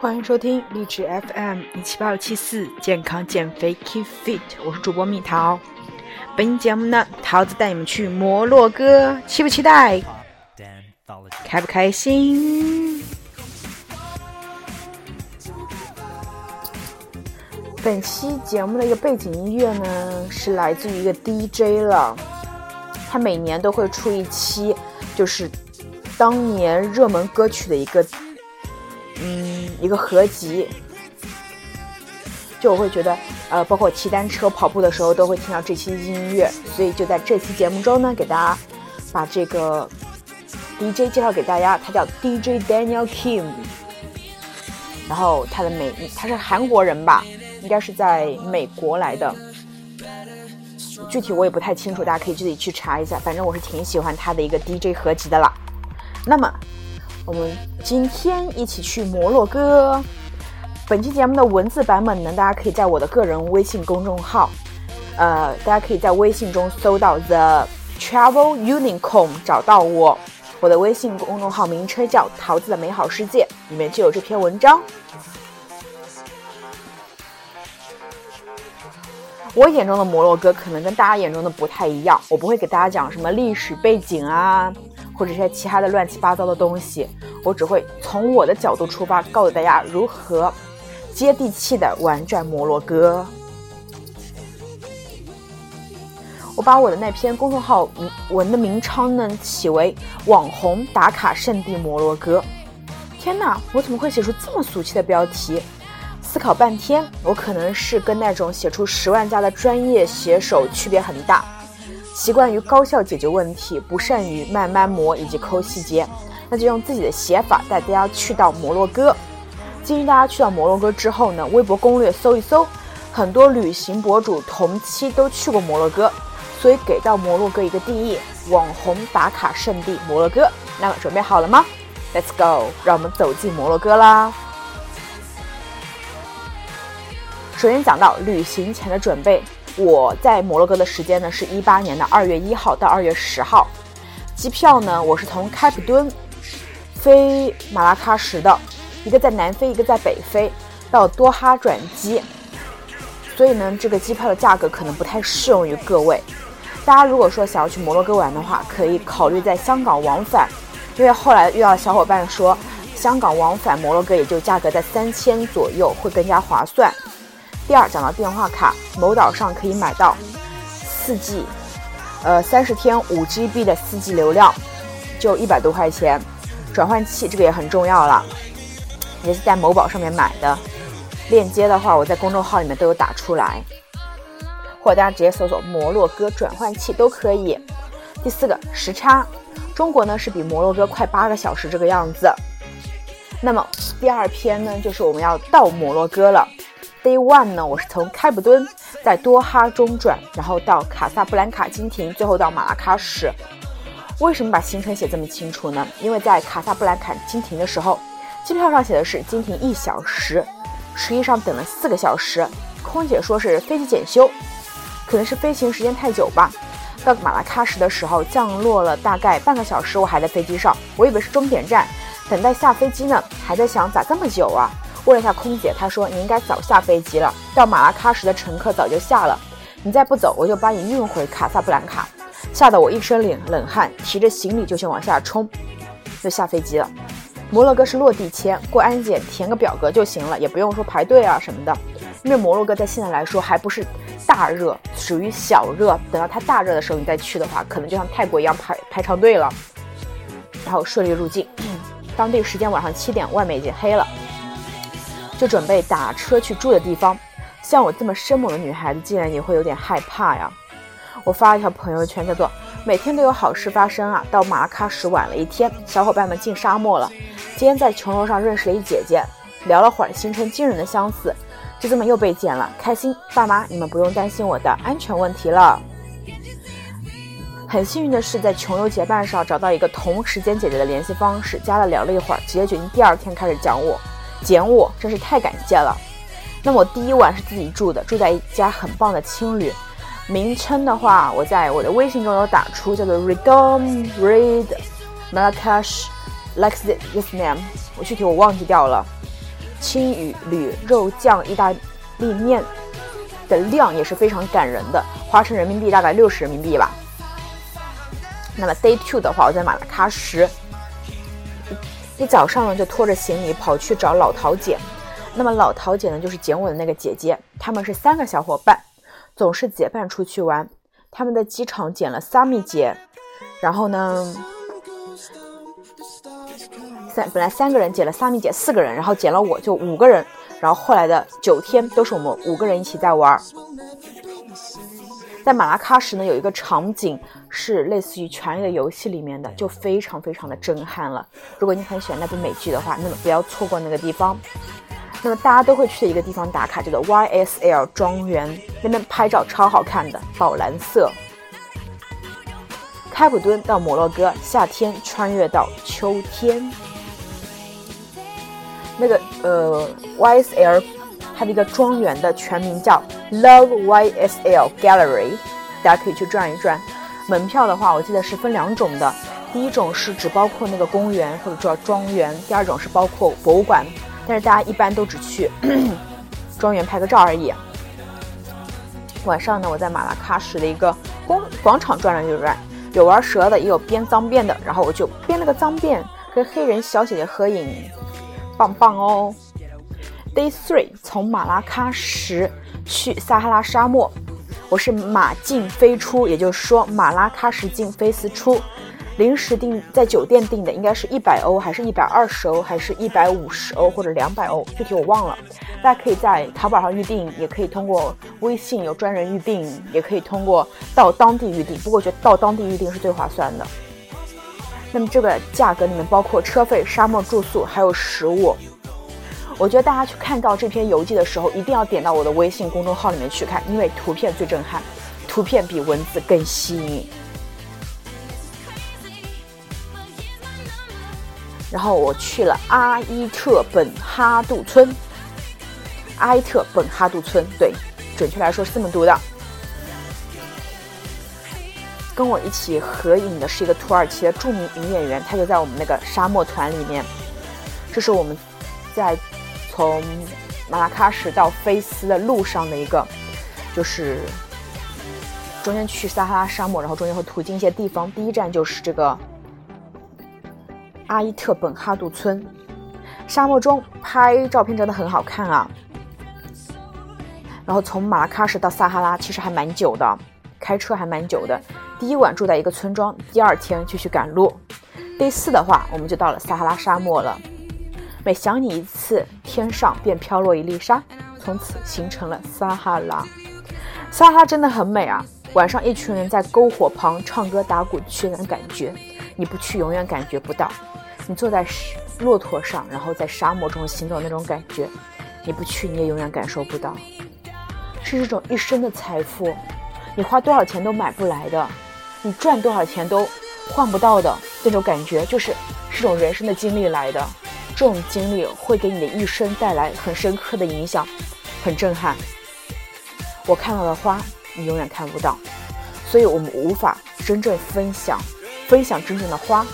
欢迎收听励志 FM 一七八六七四健康减肥 Keep Fit，我是主播蜜桃。本节目呢，桃子带你们去摩洛哥，期不期待？开不开心？本期节目的一个背景音乐呢，是来自于一个 DJ 了，他每年都会出一期，就是当年热门歌曲的一个。一个合集，就我会觉得，呃，包括骑单车、跑步的时候都会听到这期音乐，所以就在这期节目中呢，给大家把这个 DJ 介绍给大家，他叫 DJ Daniel Kim，然后他的美，他是韩国人吧，应该是在美国来的，具体我也不太清楚，大家可以自己去查一下，反正我是挺喜欢他的一个 DJ 合集的啦。那么。我们今天一起去摩洛哥。本期节目的文字版本呢，大家可以在我的个人微信公众号，呃，大家可以在微信中搜到 The Travel Unicorn 找到我。我的微信公众号名称叫“桃子的美好世界”，里面就有这篇文章。我眼中的摩洛哥可能跟大家眼中的不太一样，我不会给大家讲什么历史背景啊。或者一些其他的乱七八糟的东西，我只会从我的角度出发，告诉大家如何接地气的玩转摩洛哥。我把我的那篇公众号文的名称呢起为“网红打卡圣地摩洛哥”。天哪，我怎么会写出这么俗气的标题？思考半天，我可能是跟那种写出十万加的专业写手区别很大。习惯于高效解决问题，不善于慢慢磨以及抠细节，那就用自己的写法带大家去到摩洛哥。建议大家去到摩洛哥之后呢，微博攻略搜一搜，很多旅行博主同期都去过摩洛哥，所以给到摩洛哥一个定义：网红打卡圣地摩洛哥。那么准备好了吗？Let's go，让我们走进摩洛哥啦！首先讲到旅行前的准备。我在摩洛哥的时间呢，是一八年的二月一号到二月十号。机票呢，我是从开普敦飞马拉喀什的，一个在南非，一个在北非，到多哈转机。所以呢，这个机票的价格可能不太适用于各位。大家如果说想要去摩洛哥玩的话，可以考虑在香港往返，因为后来遇到小伙伴说，香港往返摩洛哥也就价格在三千左右，会更加划算。第二，讲到电话卡，某岛上可以买到四 G，呃，三十天五 GB 的四 G 流量，就一百多块钱。转换器这个也很重要了，也是在某宝上面买的。链接的话，我在公众号里面都有打出来，或者大家直接搜索摩洛哥转换器都可以。第四个时差，中国呢是比摩洛哥快八个小时这个样子。那么第二篇呢，就是我们要到摩洛哥了。Day one 呢，我是从开普敦在多哈中转，然后到卡萨布兰卡经停，最后到马拉喀什。为什么把行程写这么清楚呢？因为在卡萨布兰卡经停的时候，机票上写的是金停一小时，实际上等了四个小时。空姐说是飞机检修，可能是飞行时间太久吧。到马拉喀什的时候，降落了大概半个小时，我还在飞机上，我以为是终点站，等待下飞机呢，还在想咋这么久啊？问了一下空姐，她说你应该早下飞机了。到马拉喀什的乘客早就下了，你再不走，我就把你运回卡萨布兰卡。吓得我一身冷冷汗，提着行李就想往下冲，就下飞机了。摩洛哥是落地签，过安检填个表格就行了，也不用说排队啊什么的。因为摩洛哥在现在来说还不是大热，属于小热。等到它大热的时候，你再去的话，可能就像泰国一样排排长队了。然后顺利入境，当地时间晚上七点，外面已经黑了。就准备打车去住的地方，像我这么生猛的女孩子，竟然也会有点害怕呀！我发了一条朋友圈，叫做“每天都有好事发生啊”。到马拉喀什晚了一天，小伙伴们进沙漠了。今天在穷游上认识了一姐姐，聊了会儿，形成惊人的相似。就这么又被捡了，开心！爸妈，你们不用担心我的安全问题了。很幸运的是，在穷游结伴上找到一个同时间姐姐的联系方式，加了聊了一会儿，直接决定第二天开始讲我。捡我真是太感谢了。那么我第一晚是自己住的，住在一家很棒的青旅。名称的话，我在我的微信中有打出，叫做 Redom Red Marrakesh Like This Name。我具体我忘记掉了。青鱼铝肉酱意大利面的量也是非常感人的，花成人民币大概六十人民币吧。那么 day two 的话，我在马拉喀什，一早上呢就拖着行李跑去找老陶姐。那么老陶姐呢，就是捡我的那个姐姐，他们是三个小伙伴，总是结伴出去玩。他们在机场捡了萨米姐，然后呢，三本来三个人捡了萨米姐四个人，然后捡了我就五个人，然后后来的九天都是我们五个人一起在玩。在马拉喀什呢，有一个场景是类似于《权力的游戏》里面的，就非常非常的震撼了。如果你很喜欢那部美剧的话，那么不要错过那个地方。那么大家都会去的一个地方打卡，叫做 YSL 庄园，那边拍照超好看的，宝蓝色。开普敦到摩洛哥，夏天穿越到秋天。那个呃，YSL。它的一个庄园的全名叫 Love YSL Gallery，大家可以去转一转。门票的话，我记得是分两种的，第一种是只包括那个公园或者叫庄园，第二种是包括博物馆。但是大家一般都只去 庄园拍个照而已。晚上呢，我在马拉喀什的一个公广场转了又转，有玩蛇的，也有编脏辫的，然后我就编了个脏辫，跟黑人小姐姐合影，棒棒哦。Day three，从马拉喀什去撒哈拉沙漠，我是马进飞出，也就是说马拉喀什进飞斯出，临时订在酒店订的，应该是一百欧，还是一百二十欧，还是一百五十欧或者两百欧，具体我忘了。大家可以在淘宝上预订，也可以通过微信有专人预订，也可以通过到当地预订。不过我觉得到当地预订是最划算的。那么这个价格里面包括车费、沙漠住宿还有食物。我觉得大家去看到这篇游记的时候，一定要点到我的微信公众号里面去看，因为图片最震撼，图片比文字更吸引。然后我去了阿伊特本哈杜村，阿伊特本哈杜村，对，准确来说是这么读的。跟我一起合影的是一个土耳其的著名女演员，她就在我们那个沙漠团里面。这是我们在。从马拉喀什到菲斯的路上的一个，就是中间去撒哈拉沙漠，然后中间会途经一些地方。第一站就是这个阿伊特本哈杜村，沙漠中拍照片真的很好看啊。然后从马拉喀什到撒哈拉其实还蛮久的，开车还蛮久的。第一晚住在一个村庄，第二天继续赶路。第四的话，我们就到了撒哈拉沙漠了。每想你一次，天上便飘落一粒沙，从此形成了撒哈拉。撒哈拉真的很美啊！晚上一群人在篝火旁唱歌打鼓，去那感觉，你不去永远感觉不到。你坐在骆驼上，然后在沙漠中行走那种感觉，你不去你也永远感受不到。是这种一生的财富，你花多少钱都买不来的，你赚多少钱都换不到的那种感觉，就是是种人生的经历来的。这种经历会给你的一生带来很深刻的影响，很震撼。我看到的花，你永远看不到，所以我们无法真正分享，分享真正的花，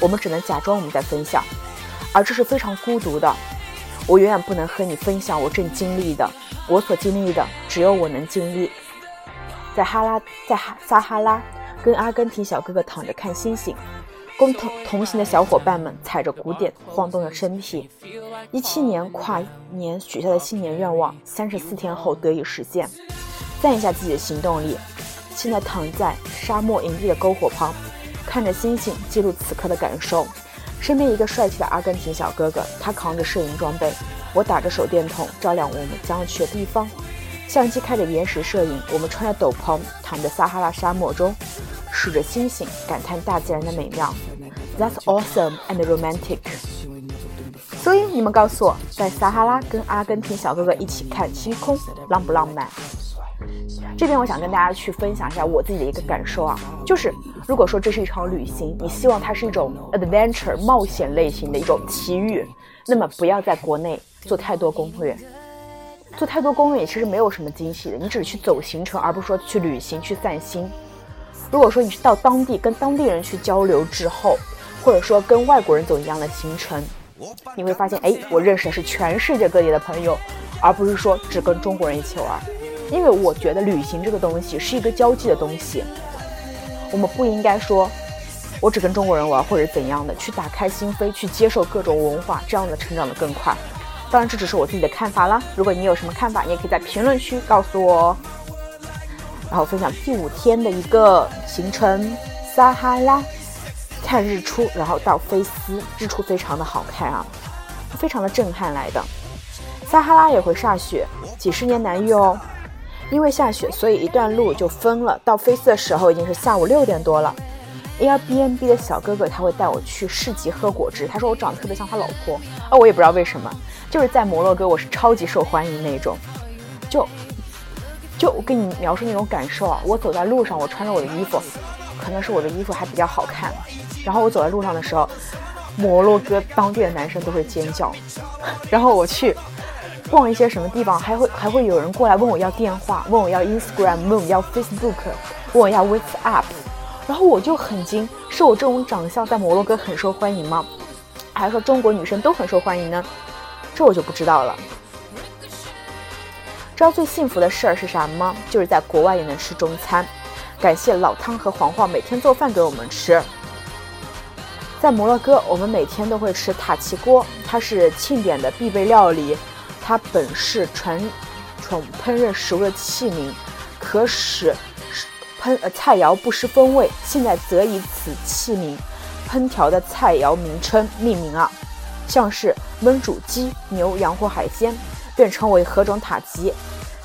我们只能假装我们在分享，而这是非常孤独的。我永远不能和你分享我正经历的，我所经历的只有我能经历。在哈拉，在哈撒哈拉，跟阿根廷小哥哥躺着看星星。共同同行的小伙伴们踩着鼓点，晃动着身体。一七年跨年许下的新年愿望，三十四天后得以实现。赞一下自己的行动力。现在躺在沙漠营地的篝火旁，看着星星，记录此刻的感受。身边一个帅气的阿根廷小哥哥，他扛着摄影装备，我打着手电筒照亮我们将要去的地方。相机开着延时摄影，我们穿着斗篷，躺在撒哈拉沙漠中。数着星星，感叹大自然的美妙。That's awesome and romantic。所以你们告诉我，在撒哈拉跟阿根廷小哥哥一起看星空，浪不浪漫？这边我想跟大家去分享一下我自己的一个感受啊，就是如果说这是一场旅行，你希望它是一种 adventure 冒险类型的一种奇遇，那么不要在国内做太多攻略。做太多攻略其实没有什么惊喜的，你只是去走行程，而不是说去旅行去散心。如果说你是到当地跟当地人去交流之后，或者说跟外国人走一样的行程，你会发现，哎，我认识的是全世界各地的朋友，而不是说只跟中国人一起玩。因为我觉得旅行这个东西是一个交际的东西，我们不应该说，我只跟中国人玩或者怎样的，去打开心扉，去接受各种文化，这样的成长的更快。当然，这只是我自己的看法啦。如果你有什么看法，你也可以在评论区告诉我。然后分享第五天的一个行程：撒哈拉看日出，然后到菲斯，日出非常的好看啊，非常的震撼来的。撒哈拉也会下雪，几十年难遇哦。因为下雪，所以一段路就封了。到菲斯的时候已经是下午六点多了。Airbnb 的小哥哥他会带我去市集喝果汁，他说我长得特别像他老婆啊，我也不知道为什么，就是在摩洛哥我是超级受欢迎那种。就就我跟你描述那种感受啊，我走在路上，我穿着我的衣服，可能是我的衣服还比较好看。然后我走在路上的时候，摩洛哥当地的男生都会尖叫。然后我去。逛一些什么地方，还会还会有人过来问我要电话，问我要 Instagram，问我要 Facebook，问我要 WhatsApp，然后我就很惊，是我这种长相在摩洛哥很受欢迎吗？还是说中国女生都很受欢迎呢？这我就不知道了。知道最幸福的事儿是啥吗？就是在国外也能吃中餐，感谢老汤和黄黄每天做饭给我们吃。在摩洛哥，我们每天都会吃塔奇锅，它是庆典的必备料理。它本是传统烹饪食物的器皿，可使烹呃菜肴不失风味。现在则以此器皿烹调的菜肴名称命名啊，像是焖煮鸡、牛、羊或海鲜，便称为何种塔吉。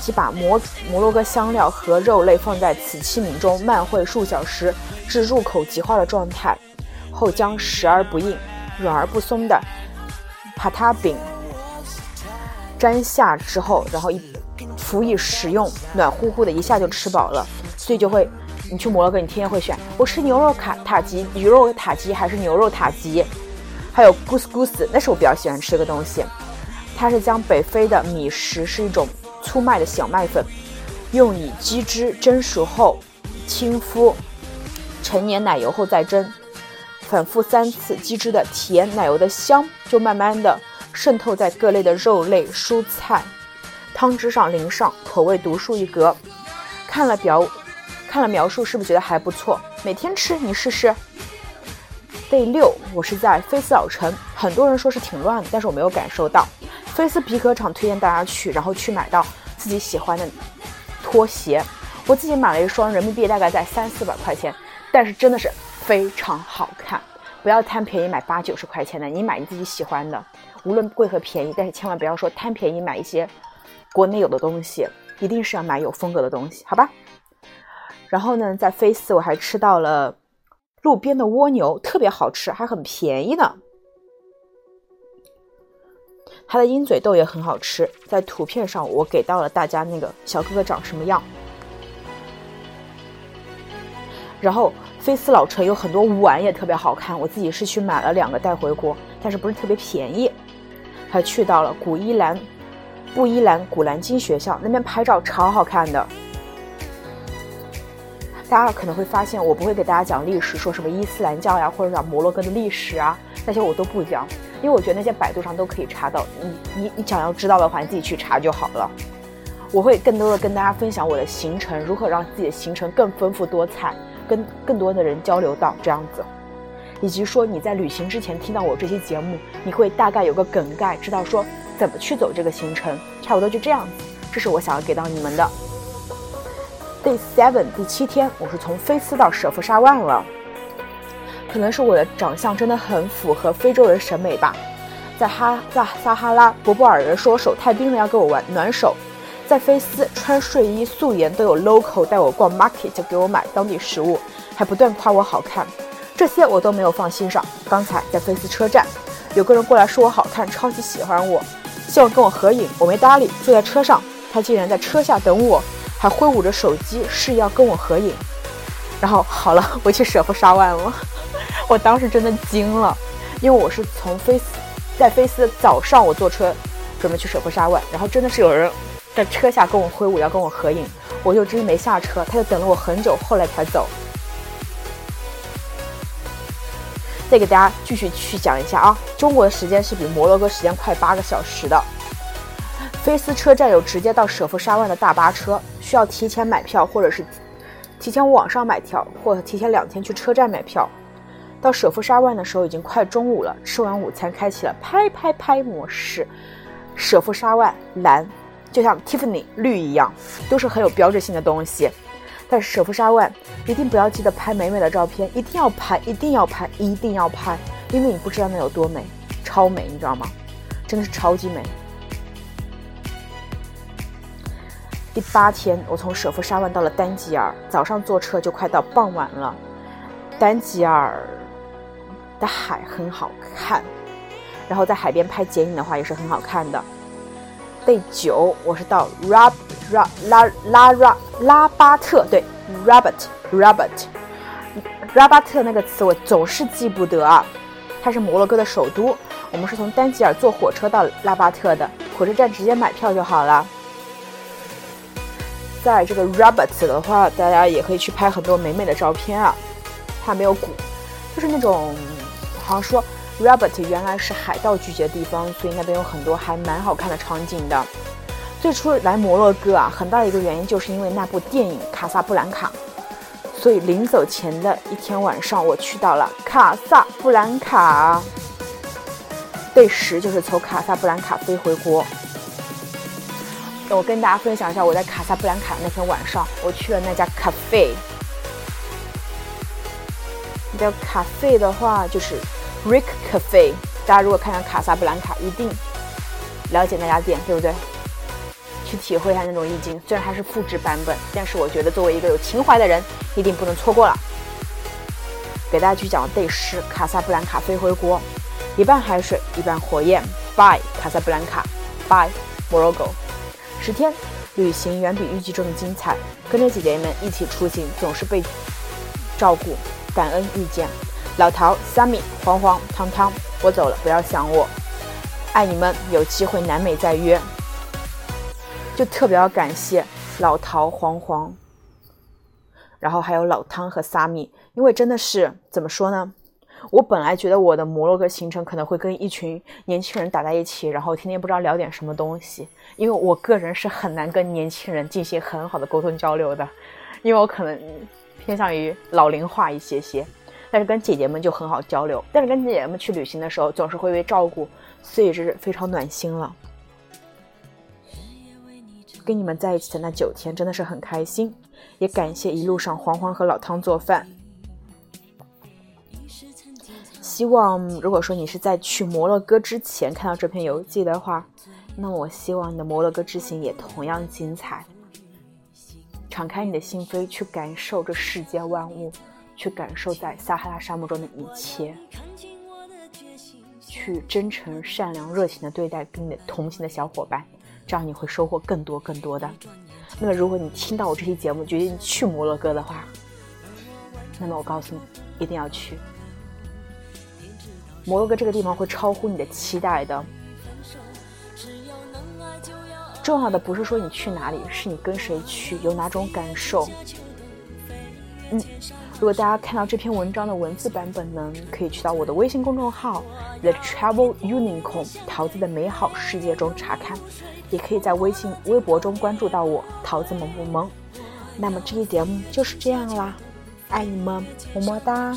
即把摩摩洛哥香料和肉类放在此器皿中，慢烩数小时，至入口即化的状态，后将食而不硬、软而不松的帕塔饼。粘下之后，然后一辅以食用，暖乎乎的，一下就吃饱了。所以就会，你去摩洛哥，你天天会选我吃牛肉卡塔吉、鱼肉塔吉还是牛肉塔吉，还有 gus gus，那是我比较喜欢吃的东西。它是将北非的米食是一种粗麦的小麦粉，用以鸡汁蒸熟后轻敷成年奶油后再蒸，反复三次，鸡汁的甜、奶油的香就慢慢的。渗透在各类的肉类、蔬菜汤汁上，淋上，口味独树一格。看了表，看了描述，是不是觉得还不错？每天吃，你试试。第六，我是在菲斯老城，很多人说是挺乱的，但是我没有感受到。菲斯皮革厂推荐大家去，然后去买到自己喜欢的拖鞋。我自己买了一双，人民币大概在三四百块钱，但是真的是非常好看。不要贪便宜买八九十块钱的，你买你自己喜欢的。无论贵和便宜，但是千万不要说贪便宜买一些国内有的东西，一定是要买有风格的东西，好吧？然后呢，在菲斯我还吃到了路边的蜗牛，特别好吃，还很便宜呢。它的鹰嘴豆也很好吃，在图片上我给到了大家那个小哥哥长什么样。然后菲斯老城有很多碗也特别好看，我自己是去买了两个带回国，但是不是特别便宜。还去到了古伊兰布伊兰古兰经学校那边拍照超好看的。大家可能会发现我不会给大家讲历史，说什么伊斯兰教呀，或者讲摩洛哥的历史啊，那些我都不讲，因为我觉得那些百度上都可以查到。你你你想要知道的话，你自己去查就好了。我会更多的跟大家分享我的行程，如何让自己的行程更丰富多彩，跟更多的人交流到这样子。以及说你在旅行之前听到我这期节目，你会大概有个梗概，知道说怎么去走这个行程，差不多就这样子。这是我想要给到你们的。Day seven 第七天，我是从菲斯到舍夫沙万了。可能是我的长相真的很符合非洲人审美吧。在哈在撒哈拉，博布尔人说手太冰了，要跟我玩暖手。在菲斯穿睡衣素颜都有 local 带我逛 market 给我买当地食物，还不断夸我好看。这些我都没有放心上。刚才在菲斯车站，有个人过来说我好看，超级喜欢我，希望跟我合影。我没搭理，坐在车上，他竟然在车下等我，还挥舞着手机示意要跟我合影。然后好了，我去舍夫沙万了。我当时真的惊了，因为我是从菲斯，在菲斯早上我坐车准备去舍夫沙万，然后真的是有人在车下跟我挥舞要跟我合影，我就真没下车，他就等了我很久，后来才走。再给大家继续去讲一下啊，中国的时间是比摩洛哥时间快八个小时的。菲斯车站有直接到舍夫沙万的大巴车，需要提前买票，或者是提前网上买票，或提前两天去车站买票。到舍夫沙万的时候已经快中午了，吃完午餐开启了拍拍拍模式。舍夫沙万蓝，就像 Tiffany 绿一样，都是很有标志性的东西。但是舍夫沙万一定不要记得拍美美的照片，一定要拍，一定要拍，一定要拍，因为你不知道那有多美，超美，你知道吗？真的是超级美。第八天，我从舍夫沙万到了丹吉尔，早上坐车就快到傍晚了。丹吉尔的海很好看，然后在海边拍剪影的话也是很好看的。第九，我是到拉拉拉拉拉拉巴特，对，Rabat Rabat，拉巴特那个词我总是记不得啊。它是摩洛哥的首都，我们是从丹吉尔坐火车到拉巴特的，火车站直接买票就好了。在这个 Rabat 的话，大家也可以去拍很多美美的照片啊。它没有鼓，就是那种好像说 Rabat 原来是海盗聚集的地方，所以那边有很多还蛮好看的场景的。最初来摩洛哥啊，很大的一个原因就是因为那部电影《卡萨布兰卡》，所以临走前的一天晚上，我去到了卡萨布兰卡。第十就是从卡萨布兰卡飞回国。我跟大家分享一下，我在卡萨布兰卡那天晚上，我去了那家咖啡。那家咖啡的话就是 Rick Cafe。大家如果看看卡萨布兰卡，一定了解那家店，对不对？去体会一下那种意境。虽然它是复制版本，但是我觉得作为一个有情怀的人，一定不能错过了。给大家去讲对诗：卡萨布兰卡飞回国，一半海水，一半火焰。By 卡萨布兰卡，By Morocco。十天旅行远比预计中的精彩，跟着姐姐们一起出行，总是被照顾，感恩遇见。老陶、Sammy、黄黄、汤汤，我走了，不要想我，爱你们，有机会南美再约。就特别要感谢老陶、黄黄，然后还有老汤和萨米，因为真的是怎么说呢？我本来觉得我的摩洛哥行程可能会跟一群年轻人打在一起，然后天天不知道聊点什么东西。因为我个人是很难跟年轻人进行很好的沟通交流的，因为我可能偏向于老龄化一些些。但是跟姐姐们就很好交流。但是跟姐姐们去旅行的时候，总是会被照顾，所以是非常暖心了。跟你们在一起的那九天真的是很开心，也感谢一路上黄黄和老汤做饭。希望如果说你是在去摩洛哥之前看到这篇游记的话，那我希望你的摩洛哥之行也同样精彩。敞开你的心扉，去感受这世间万物，去感受在撒哈拉沙漠中的一切，去真诚、善良、热情的对待跟你的同行的小伙伴，这样你会收获更多更多的。那么，如果你听到我这期节目决定去摩洛哥的话，那么我告诉你，一定要去。摩洛哥这个地方会超乎你的期待的。重要的不是说你去哪里，是你跟谁去，有哪种感受。嗯，如果大家看到这篇文章的文字版本呢，可以去到我的微信公众号 The Travel Unicorn 桃子的美好世界中查看，也可以在微信、微博中关注到我桃子萌不萌。那么这期节目就是这样啦，爱你们，么么哒。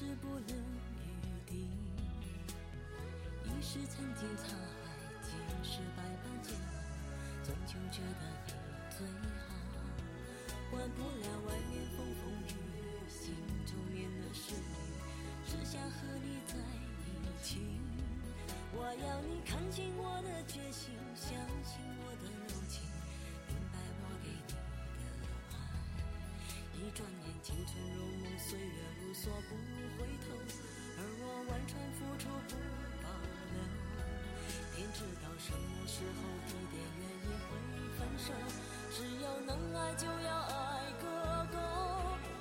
是不能余定一时曾经沧海即使百般煎熬终究觉得你最好。管不了外面风风雨雨心中念的是你只想和你在一起。我要你看清我的决心相信我的柔情明白我给你的爱一转眼青春如梦岁月如梭，不回头。而我完全付出，不保留。天知道什么时候、地点、原因会分手。只要能爱，就要爱个够。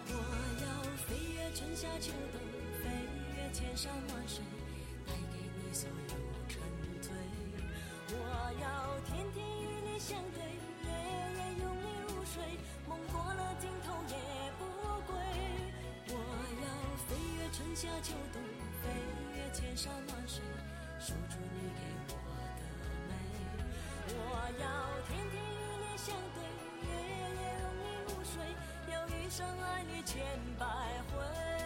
我要飞越春夏秋冬，飞越千山万水。带给你所有沉醉，我要天天与你相对，夜夜拥你入睡，梦过了尽头也春夏秋冬，飞越千山万水，守住你给我的美。我要天天与你相对，夜夜拥你入睡，要一生爱你千百回。